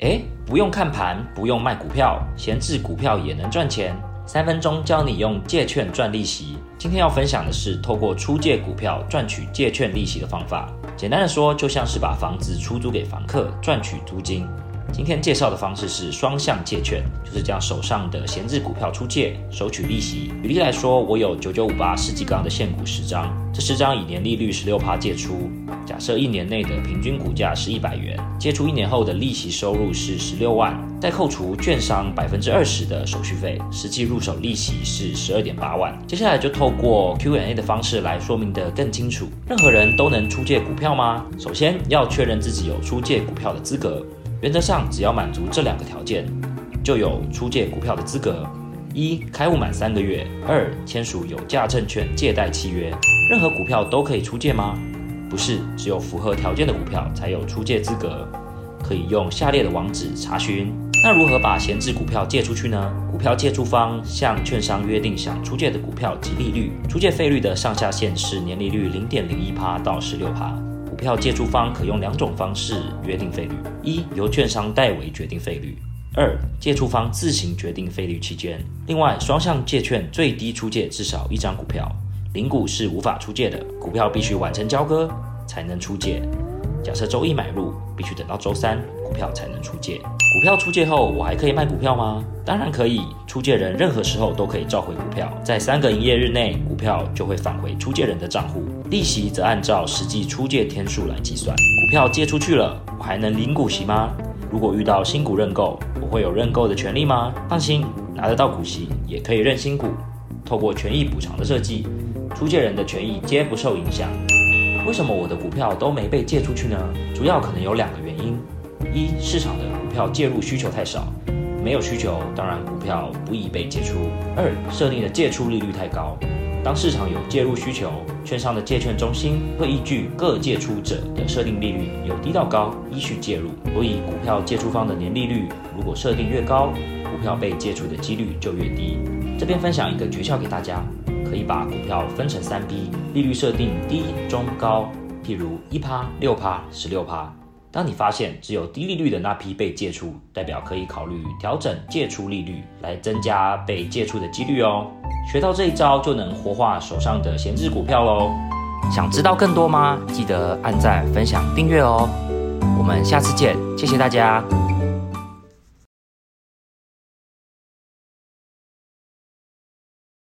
诶，不用看盘，不用卖股票，闲置股票也能赚钱。三分钟教你用借券赚利息。今天要分享的是透过出借股票赚取借券利息的方法。简单的说，就像是把房子出租给房客赚取租金。今天介绍的方式是双向借券，就是将手上的闲置股票出借，收取利息。举例来说，我有九九五八世纪钢的现股十张，这十张以年利率十六趴借出。假设一年内的平均股价是一百元，借出一年后的利息收入是十六万，再扣除券商百分之二十的手续费，实际入手利息是十二点八万。接下来就透过 Q&A 的方式来说明得更清楚。任何人都能出借股票吗？首先要确认自己有出借股票的资格。原则上，只要满足这两个条件，就有出借股票的资格：一、开户满三个月；二、签署有价证券借贷契约。任何股票都可以出借吗？不是，只有符合条件的股票才有出借资格。可以用下列的网址查询。那如何把闲置股票借出去呢？股票借出方向券商约定想出借的股票及利率，出借费率的上下限是年利率零点零一趴到十六趴。股票借出方可用两种方式约定费率：一、由券商代为决定费率；二、借出方自行决定费率期间。另外，双向借券最低出借至少一张股票，零股是无法出借的，股票必须完成交割才能出借。假设周一买入，必须等到周三，股票才能出借。股票出借后，我还可以卖股票吗？当然可以，出借人任何时候都可以召回股票，在三个营业日内，股票就会返回出借人的账户，利息则按照实际出借天数来计算。股票借出去了，我还能领股息吗？如果遇到新股认购，我会有认购的权利吗？放心，拿得到股息，也可以认新股。透过权益补偿的设计，出借人的权益皆不受影响。为什么我的股票都没被借出去呢？主要可能有两个原因：一、市场的股票介入需求太少，没有需求，当然股票不宜被借出；二、设定的借出利率太高，当市场有介入需求，券商的借券中心会依据各借出者的设定利率由低到高依序介入，所以股票借出方的年利率如果设定越高，股票被借出的几率就越低。这边分享一个诀窍给大家。可以把股票分成三批，利率设定低、中、高，譬如一趴、六趴、十六趴。当你发现只有低利率的那批被借出，代表可以考虑调整借出利率，来增加被借出的几率哦。学到这一招，就能活化手上的闲置股票喽。想知道更多吗？记得按赞、分享、订阅哦。我们下次见，谢谢大家。